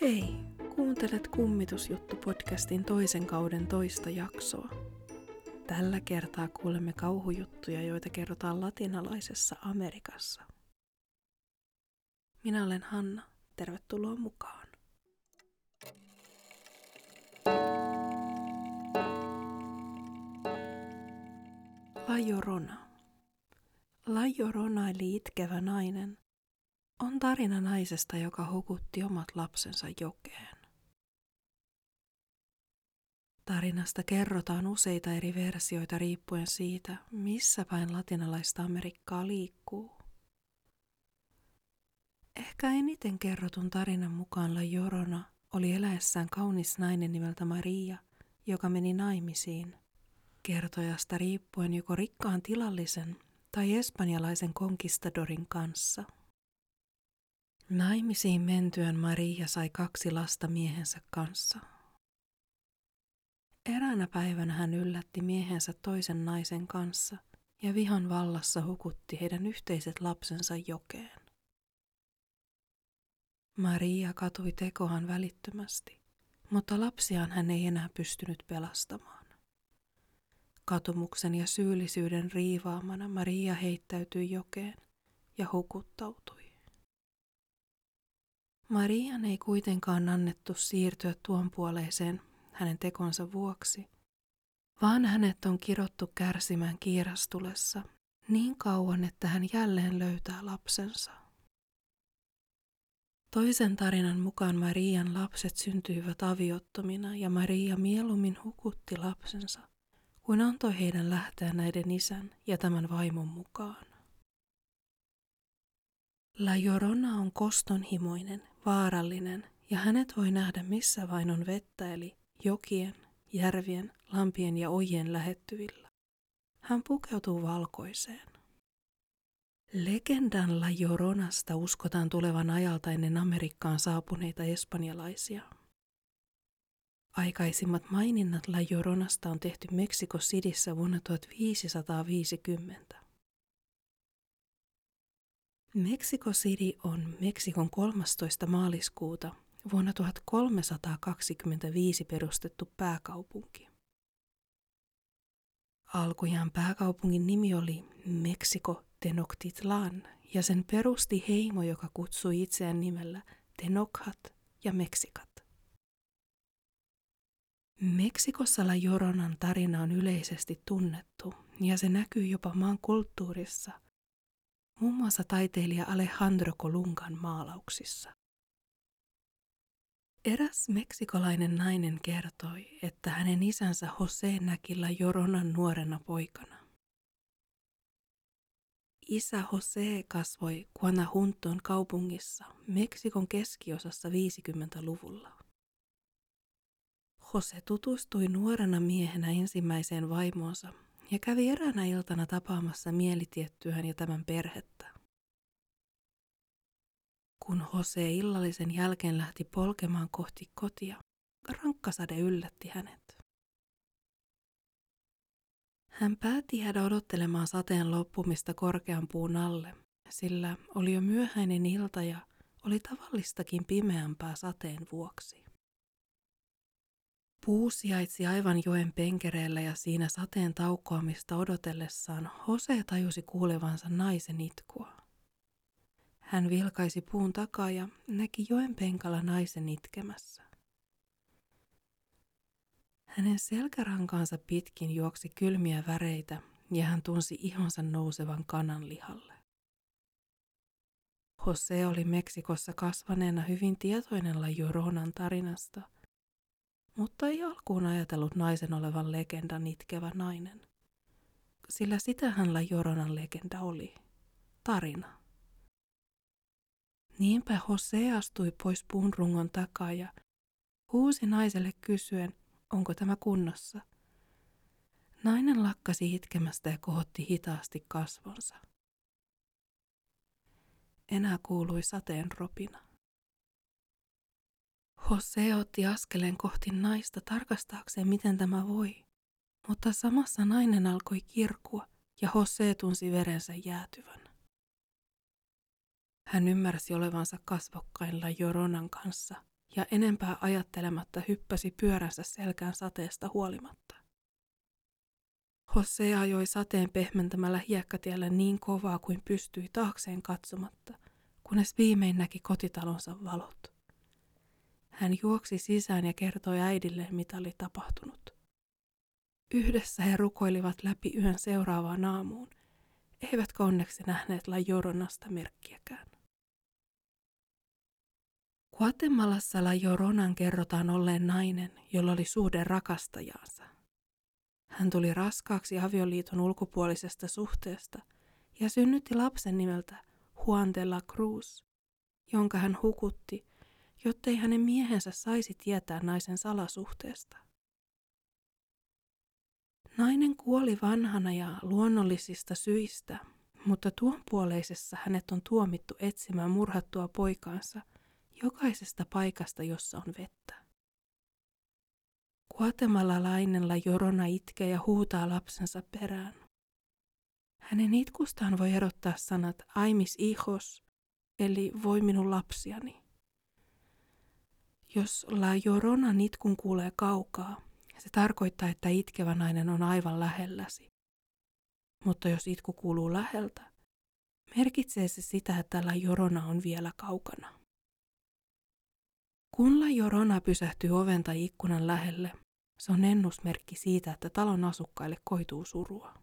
Hei, kuuntelet Kummitusjuttu-podcastin toisen kauden toista jaksoa. Tällä kertaa kuulemme kauhujuttuja, joita kerrotaan latinalaisessa Amerikassa. Minä olen Hanna. Tervetuloa mukaan. La Llorona. La Llorona eli itkevä nainen on tarina naisesta, joka hukutti omat lapsensa jokeen. Tarinasta kerrotaan useita eri versioita riippuen siitä, missä päin latinalaista Amerikkaa liikkuu. Ehkä eniten kerrotun tarinan mukaan La Llorona oli eläessään kaunis nainen nimeltä Maria, joka meni naimisiin. Kertojasta riippuen joko rikkaan tilallisen tai espanjalaisen konkistadorin kanssa – Naimisiin mentyään Maria sai kaksi lasta miehensä kanssa. Eräänä päivänä hän yllätti miehensä toisen naisen kanssa ja vihan vallassa hukutti heidän yhteiset lapsensa jokeen. Maria katui tekohan välittömästi, mutta lapsiaan hän ei enää pystynyt pelastamaan. Katumuksen ja syyllisyyden riivaamana Maria heittäytyi jokeen ja hukuttautui. Marian ei kuitenkaan annettu siirtyä tuon puoleiseen hänen tekonsa vuoksi, vaan hänet on kirottu kärsimään kiirastulessa niin kauan, että hän jälleen löytää lapsensa. Toisen tarinan mukaan Marian lapset syntyivät aviottomina ja Maria mieluummin hukutti lapsensa, kuin antoi heidän lähteä näiden isän ja tämän vaimon mukaan. La Llorona on kostonhimoinen, vaarallinen ja hänet voi nähdä missä vain on vettä eli jokien, järvien, lampien ja ojien lähettyvillä. Hän pukeutuu valkoiseen. Legendan La uskotaan tulevan ajalta ennen Amerikkaan saapuneita espanjalaisia. Aikaisimmat maininnat La on tehty Meksiko Cityssä vuonna 1550. Meksiko City on Meksikon 13. maaliskuuta vuonna 1325 perustettu pääkaupunki. Alkujaan pääkaupungin nimi oli Meksiko Tenochtitlan ja sen perusti heimo, joka kutsui itseään nimellä Tenokhat ja Meksikat. Meksikossa La Lloronan tarina on yleisesti tunnettu ja se näkyy jopa maan kulttuurissa – muun muassa taiteilija Alejandro Colungan maalauksissa. Eräs meksikolainen nainen kertoi, että hänen isänsä Jose näki La Joronan nuorena poikana. Isä Jose kasvoi Guanajunton kaupungissa Meksikon keskiosassa 50-luvulla. Jose tutustui nuorena miehenä ensimmäiseen vaimoonsa ja kävi eräänä iltana tapaamassa mielitiettyään ja tämän perhettä. Kun Jose illallisen jälkeen lähti polkemaan kohti kotia, rankkasade yllätti hänet. Hän päätti jäädä odottelemaan sateen loppumista korkean puun alle, sillä oli jo myöhäinen ilta ja oli tavallistakin pimeämpää sateen vuoksi. Puu sijaitsi aivan joen penkereellä ja siinä sateen taukoamista odotellessaan Hose tajusi kuulevansa naisen itkua. Hän vilkaisi puun takaa ja näki joen penkalla naisen itkemässä. Hänen selkärankaansa pitkin juoksi kylmiä väreitä ja hän tunsi ihonsa nousevan kanan lihalle. Jose oli Meksikossa kasvaneena hyvin tietoinen La Lloronan tarinasta – mutta ei alkuun ajatellut naisen olevan legendan itkevä nainen. Sillä sitähän La Joronan legenda oli. Tarina. Niinpä Jose astui pois puun rungon takaa ja huusi naiselle kysyen, onko tämä kunnossa. Nainen lakkasi itkemästä ja kohotti hitaasti kasvonsa. Enää kuului sateen ropina. Jose otti askeleen kohti naista tarkastaakseen, miten tämä voi. Mutta samassa nainen alkoi kirkua ja Jose tunsi verensä jäätyvän. Hän ymmärsi olevansa kasvokkailla Joronan kanssa ja enempää ajattelematta hyppäsi pyöränsä selkään sateesta huolimatta. Jose ajoi sateen pehmentämällä hiekkatiellä niin kovaa kuin pystyi taakseen katsomatta, kunnes viimein näki kotitalonsa valot. Hän juoksi sisään ja kertoi äidille, mitä oli tapahtunut. Yhdessä he rukoilivat läpi yön seuraavaan aamuun, eivätkä onneksi nähneet La Joronasta merkkiäkään. Guatemalassa La Joronan kerrotaan olleen nainen, jolla oli suhde rakastajaansa. Hän tuli raskaaksi avioliiton ulkopuolisesta suhteesta ja synnytti lapsen nimeltä Juan de la Cruz, jonka hän hukutti, jottei hänen miehensä saisi tietää naisen salasuhteesta. Nainen kuoli vanhana ja luonnollisista syistä, mutta tuon puoleisessa hänet on tuomittu etsimään murhattua poikaansa jokaisesta paikasta, jossa on vettä. Guatemalalainen La Jorona itkee ja huutaa lapsensa perään. Hänen itkustaan voi erottaa sanat aimis ihos, eli voi minun lapsiani. Jos La Jorona itkun kuulee kaukaa, se tarkoittaa, että itkevä nainen on aivan lähelläsi. Mutta jos itku kuuluu läheltä, merkitsee se sitä, että La Jorona on vielä kaukana. Kun La Jorona pysähtyy oven tai ikkunan lähelle, se on ennusmerkki siitä, että talon asukkaille koituu surua.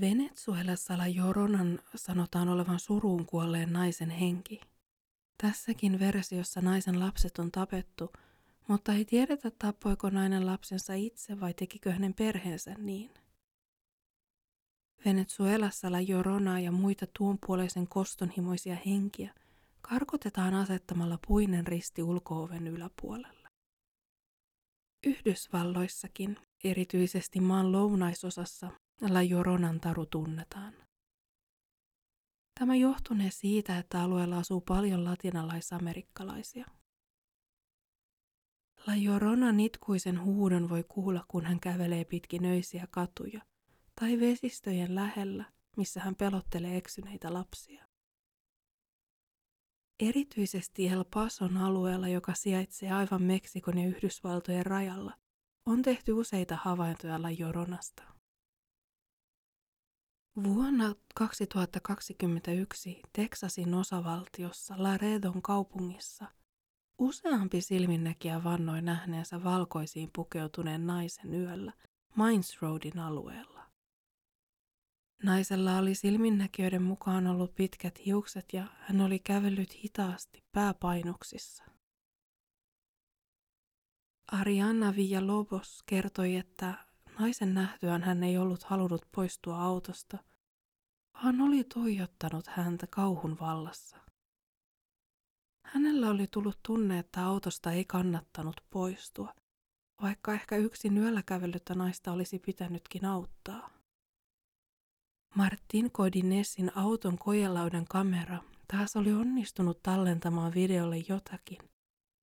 Venezuelassa La Joronan sanotaan olevan suruun kuolleen naisen henki. Tässäkin versiossa naisen lapset on tapettu, mutta ei tiedetä tappoiko nainen lapsensa itse vai tekikö hänen perheensä niin. Venezuelassa La Jorona ja muita tuonpuoleisen kostonhimoisia henkiä karkotetaan asettamalla puinen risti ulkooven yläpuolella. Yhdysvalloissakin, erityisesti maan lounaisosassa, La Joronan taru tunnetaan. Tämä johtunee siitä, että alueella asuu paljon latinalaisamerikkalaisia. La Joronan itkuisen huudon voi kuulla, kun hän kävelee pitkin öisiä katuja tai vesistöjen lähellä, missä hän pelottelee eksyneitä lapsia. Erityisesti El Pason alueella, joka sijaitsee aivan Meksikon ja Yhdysvaltojen rajalla, on tehty useita havaintoja La Joronasta. Vuonna 2021 Teksasin osavaltiossa Laredon kaupungissa useampi silminnäkijä vannoi nähneensä valkoisiin pukeutuneen naisen yöllä Mines Roadin alueella. Naisella oli silminnäkijöiden mukaan ollut pitkät hiukset ja hän oli kävellyt hitaasti pääpainoksissa. Arianna Villalobos kertoi, että naisen nähtyään hän ei ollut halunnut poistua autosta, vaan oli tuijottanut häntä kauhun vallassa. Hänellä oli tullut tunne, että autosta ei kannattanut poistua, vaikka ehkä yksin yöllä kävellyttä naista olisi pitänytkin auttaa. Martin Kodinesin auton kojelaudan kamera taas oli onnistunut tallentamaan videolle jotakin,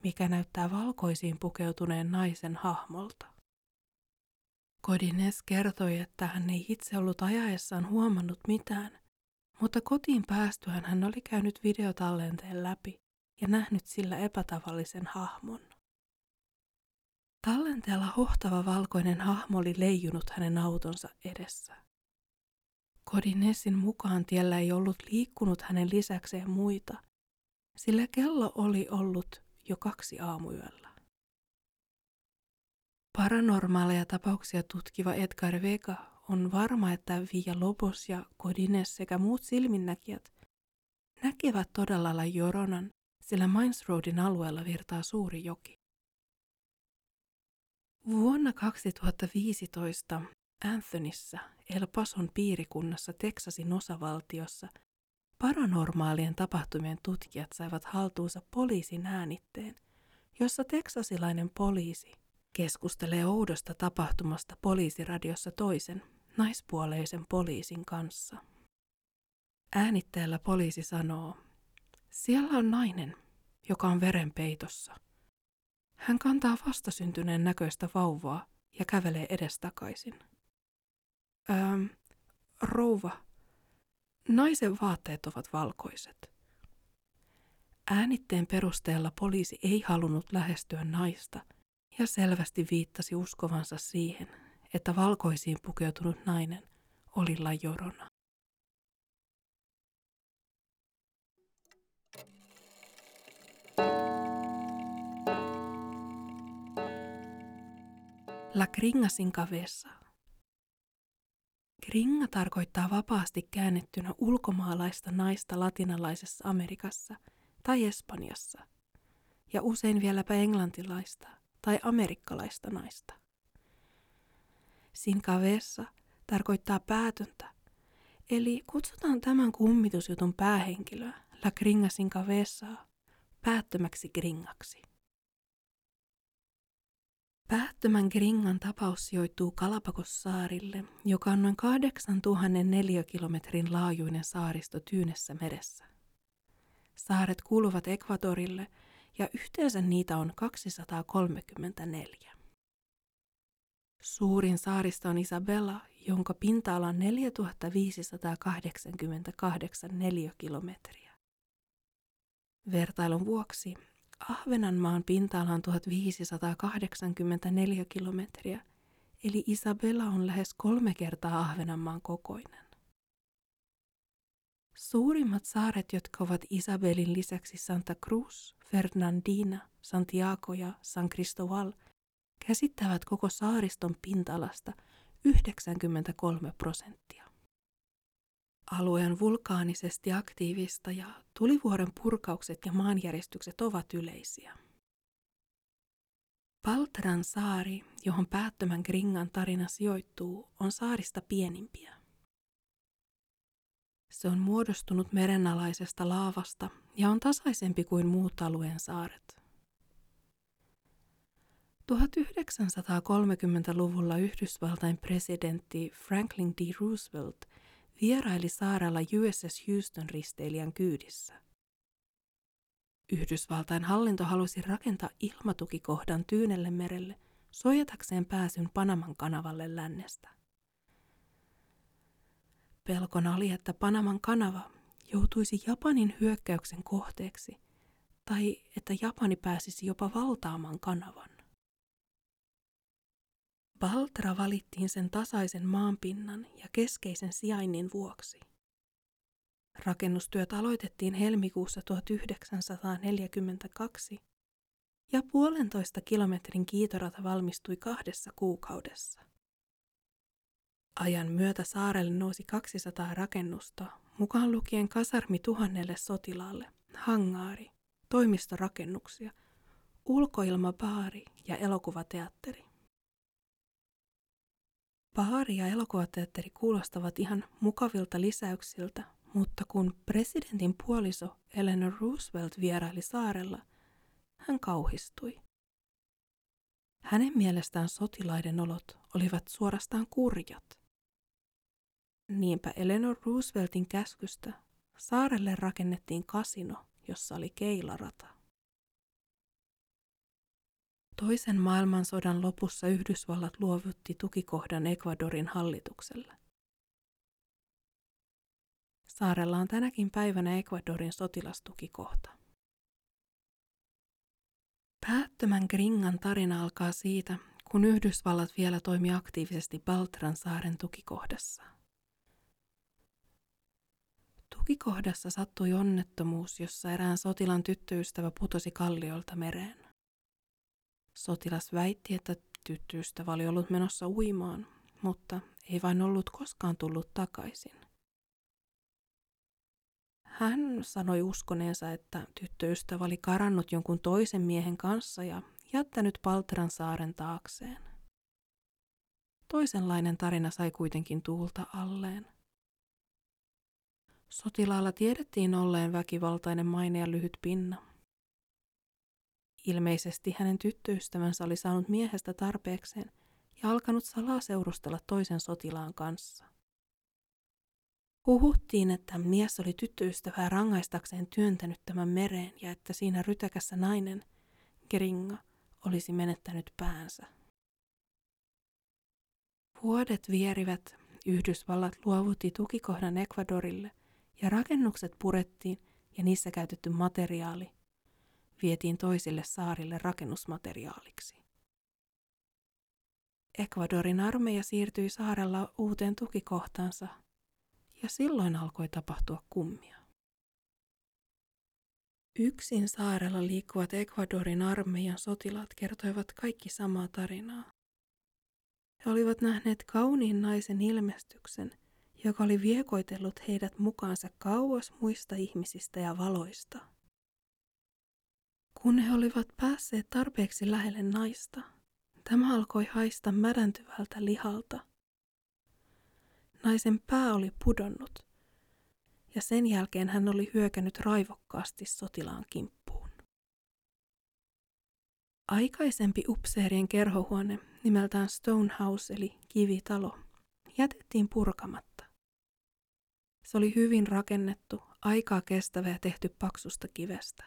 mikä näyttää valkoisiin pukeutuneen naisen hahmolta. Kodines kertoi, että hän ei itse ollut ajaessaan huomannut mitään, mutta kotiin päästyään hän oli käynyt videotallenteen läpi ja nähnyt sillä epätavallisen hahmon. Tallenteella hohtava valkoinen hahmo oli leijunut hänen autonsa edessä. Kodinesin mukaan tiellä ei ollut liikkunut hänen lisäkseen muita, sillä kello oli ollut jo kaksi aamuyöllä. Paranormaaleja tapauksia tutkiva Edgar Vega on varma, että Via Lobos ja Kodines sekä muut silminnäkijät näkevät todella La Joronan, sillä Mines Roadin alueella virtaa suuri joki. Vuonna 2015 Anthonyssä, El Pason piirikunnassa Teksasin osavaltiossa, paranormaalien tapahtumien tutkijat saivat haltuunsa poliisin äänitteen, jossa teksasilainen poliisi keskustelee oudosta tapahtumasta poliisiradiossa toisen, naispuoleisen poliisin kanssa. Äänitteellä poliisi sanoo, siellä on nainen, joka on verenpeitossa. Hän kantaa vastasyntyneen näköistä vauvaa ja kävelee edestakaisin. Ähm, rouva, naisen vaatteet ovat valkoiset. Äänitteen perusteella poliisi ei halunnut lähestyä naista ja selvästi viittasi uskovansa siihen, että valkoisiin pukeutunut nainen oli La Jorona. La Gringa sin cabeza. Tarkoittaa vapaasti käännettynä ulkomaalaista naista latinalaisessa Amerikassa tai Espanjassa, ja usein vieläpä englantilaista tai amerikkalaista naista. Sin cabeza tarkoittaa päätöntä, eli kutsutaan tämän kummitusjutun päähenkilöä La Gringa sin cabeza päättömäksi gringaksi. Päättömän Gringan tapaus sijoittuu Kalapakossaarille, joka on noin 8000 neliökilometrin laajuinen saaristo Tyynessä meressä. Saaret kuuluvat Ekvatorille ja yhteensä niitä on 234. Suurin saaristo on Isabella, jonka pinta-ala on 4588 neliökilometriä. Vertailun vuoksi Ahvenanmaan pinta-ala on 1584 kilometriä, eli Isabella on lähes kolme kertaa Ahvenanmaan kokoinen. Suurimmat saaret, jotka ovat Isabelin lisäksi Santa Cruz, Fernandina, Santiago ja San Cristobal, käsittävät koko saariston pinta-alasta 93 prosenttia. Alue on vulkaanisesti aktiivista ja tulivuoren purkaukset ja maanjäristykset ovat yleisiä. Paltran saari, johon päättömän Gringan tarina sijoittuu, on saarista pienimpiä. Se on muodostunut merenalaisesta laavasta ja on tasaisempi kuin muut alueen saaret. 1930-luvulla Yhdysvaltain presidentti Franklin D. Roosevelt – vieraili saarella USS Houston risteilijän kyydissä. Yhdysvaltain hallinto halusi rakentaa ilmatukikohdan Tyynelle merelle suojatakseen pääsyn Panaman kanavalle lännestä. Pelkona oli, että Panaman kanava joutuisi Japanin hyökkäyksen kohteeksi tai että Japani pääsisi jopa valtaamaan kanavan. Baltra valittiin sen tasaisen maanpinnan ja keskeisen sijainnin vuoksi. Rakennustyöt aloitettiin helmikuussa 1942 ja puolentoista kilometrin kiitorata valmistui kahdessa kuukaudessa. Ajan myötä saarelle nousi 200 rakennusta, mukaan lukien kasarmi tuhannelle sotilaalle, hangaari, toimistorakennuksia, ulkoilmabaari ja elokuvateatteri. Baari ja elokuvateatteri kuulostavat ihan mukavilta lisäyksiltä, mutta kun presidentin puoliso Eleanor Roosevelt vieraili saarella, hän kauhistui. Hänen mielestään sotilaiden olot olivat suorastaan kurjat. Niinpä Eleanor Rooseveltin käskystä saarelle rakennettiin kasino, jossa oli keilarata. Toisen maailmansodan lopussa Yhdysvallat luovutti tukikohdan Ecuadorin hallitukselle. Saarella on tänäkin päivänä Ecuadorin sotilastukikohta. Päättömän Gringan tarina alkaa siitä, kun Yhdysvallat vielä toimi aktiivisesti Baltran saaren tukikohdassa. Tukikohdassa sattui onnettomuus, jossa erään sotilan tyttöystävä putosi kalliolta mereen. Sotilas väitti, että tyttöystävä oli ollut menossa uimaan, mutta ei vain ollut koskaan tullut takaisin. Hän sanoi uskoneensa, että tyttöystävä oli karannut jonkun toisen miehen kanssa ja jättänyt Palteran saaren taakseen. Toisenlainen tarina sai kuitenkin tuulta alleen. Sotilaalla tiedettiin olleen väkivaltainen maine ja lyhyt pinna. Ilmeisesti hänen tyttöystävänsä oli saanut miehestä tarpeekseen ja alkanut salaa seurustella toisen sotilaan kanssa. Huhuttiin, että mies oli tyttöystävää rangaistakseen työntänyt tämän mereen ja että siinä rytäkässä nainen, Geringa, olisi menettänyt päänsä. Vuodet vierivät, Yhdysvallat luovutti tukikohdan Ecuadorille ja rakennukset purettiin ja niissä käytetty materiaali vietiin toisille saarille rakennusmateriaaliksi. Ecuadorin armeija siirtyi saarella uuteen tukikohtansa ja silloin alkoi tapahtua kummia. Yksin saarella liikkuvat Ecuadorin armeijan sotilaat kertoivat kaikki samaa tarinaa. He olivat nähneet kauniin naisen ilmestyksen, joka oli viekoitellut heidät mukaansa kauas muista ihmisistä ja valoista. Kun he olivat päässeet tarpeeksi lähelle naista, tämä alkoi haista mädäntyvältä lihalta. Naisen pää oli pudonnut, ja sen jälkeen hän oli hyökännyt raivokkaasti sotilaan kimppuun. Aikaisempi upseerien kerhohuone nimeltään Stonehouse eli kivitalo jätettiin purkamatta. Se oli hyvin rakennettu, aikaa kestävä ja tehty paksusta kivestä.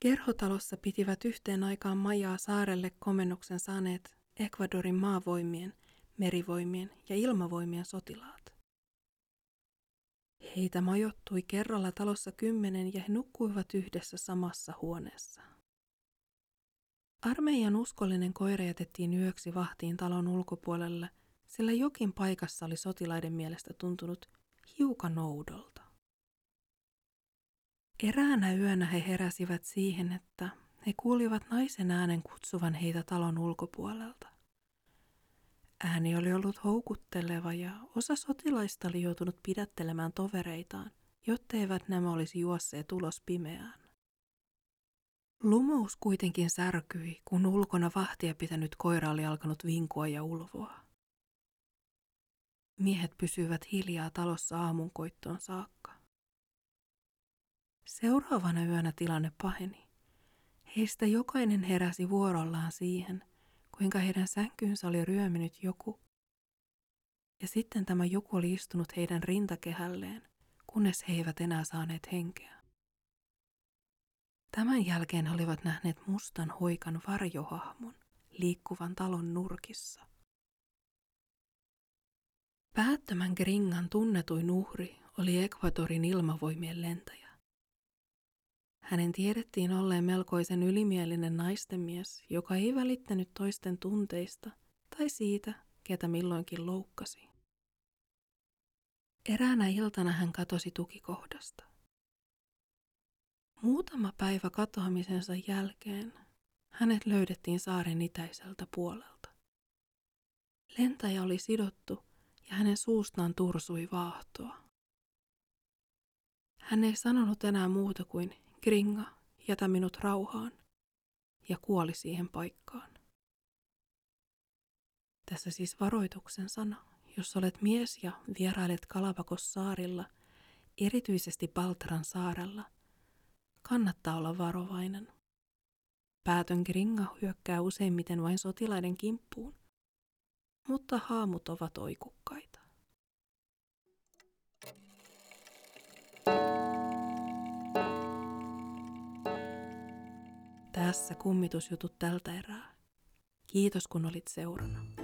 Kerhotalossa pitivät yhteen aikaan majaa saarelle komennuksen saaneet Ecuadorin maavoimien, merivoimien ja ilmavoimien sotilaat. Heitä majottui kerralla talossa kymmenen ja he nukkuivat yhdessä samassa huoneessa. Armeijan uskollinen koira jätettiin yöksi vahtiin talon ulkopuolelle, sillä jokin paikassa oli sotilaiden mielestä tuntunut hiukan oudolta. Eräänä yönä he heräsivät siihen, että he kuulivat naisen äänen kutsuvan heitä talon ulkopuolelta. Ääni oli ollut houkutteleva ja osa sotilaista oli joutunut pidättelemään tovereitaan, jotteivät nämä olisi juosseet ulos pimeään. Lumous kuitenkin särkyi, kun ulkona vahtia pitänyt koira oli alkanut vinkua ja ulvoa. Miehet pysyivät hiljaa talossa aamunkoittoon saakka. Seuraavana yönä tilanne paheni. Heistä jokainen heräsi vuorollaan siihen, kuinka heidän sänkyynsä oli ryöminyt joku. Ja sitten tämä joku oli istunut heidän rintakehälleen, kunnes he eivät enää saaneet henkeä. Tämän jälkeen he olivat nähneet mustan hoikan varjohahmon liikkuvan talon nurkissa. Päättömän Gringan tunnetuin uhri oli Ecuadorin ilmavoimien lentäjä. Hänen tiedettiin olleen melkoisen ylimielinen naistenmies, joka ei välittänyt toisten tunteista tai siitä, ketä milloinkin loukkasi. Eräänä iltana hän katosi tukikohdasta. Muutama päivä katoamisensa jälkeen hänet löydettiin saaren itäiseltä puolelta. Lentäjä oli sidottu ja hänen suustaan tursui vaahtoa. Hän ei sanonut enää muuta kuin Gringa, jätä minut rauhaan, ja kuoli siihen paikkaan. Tässä siis varoituksen sana. Jos olet mies ja vierailet Kalapakos saarilla, erityisesti Baltaran saarella, kannattaa olla varovainen. Päätön Gringa hyökkää useimmiten vain sotilaiden kimppuun, mutta haamut ovat oikukkaita. Tässä kummitusjutut tältä erää. Kiitos kun olit seurana.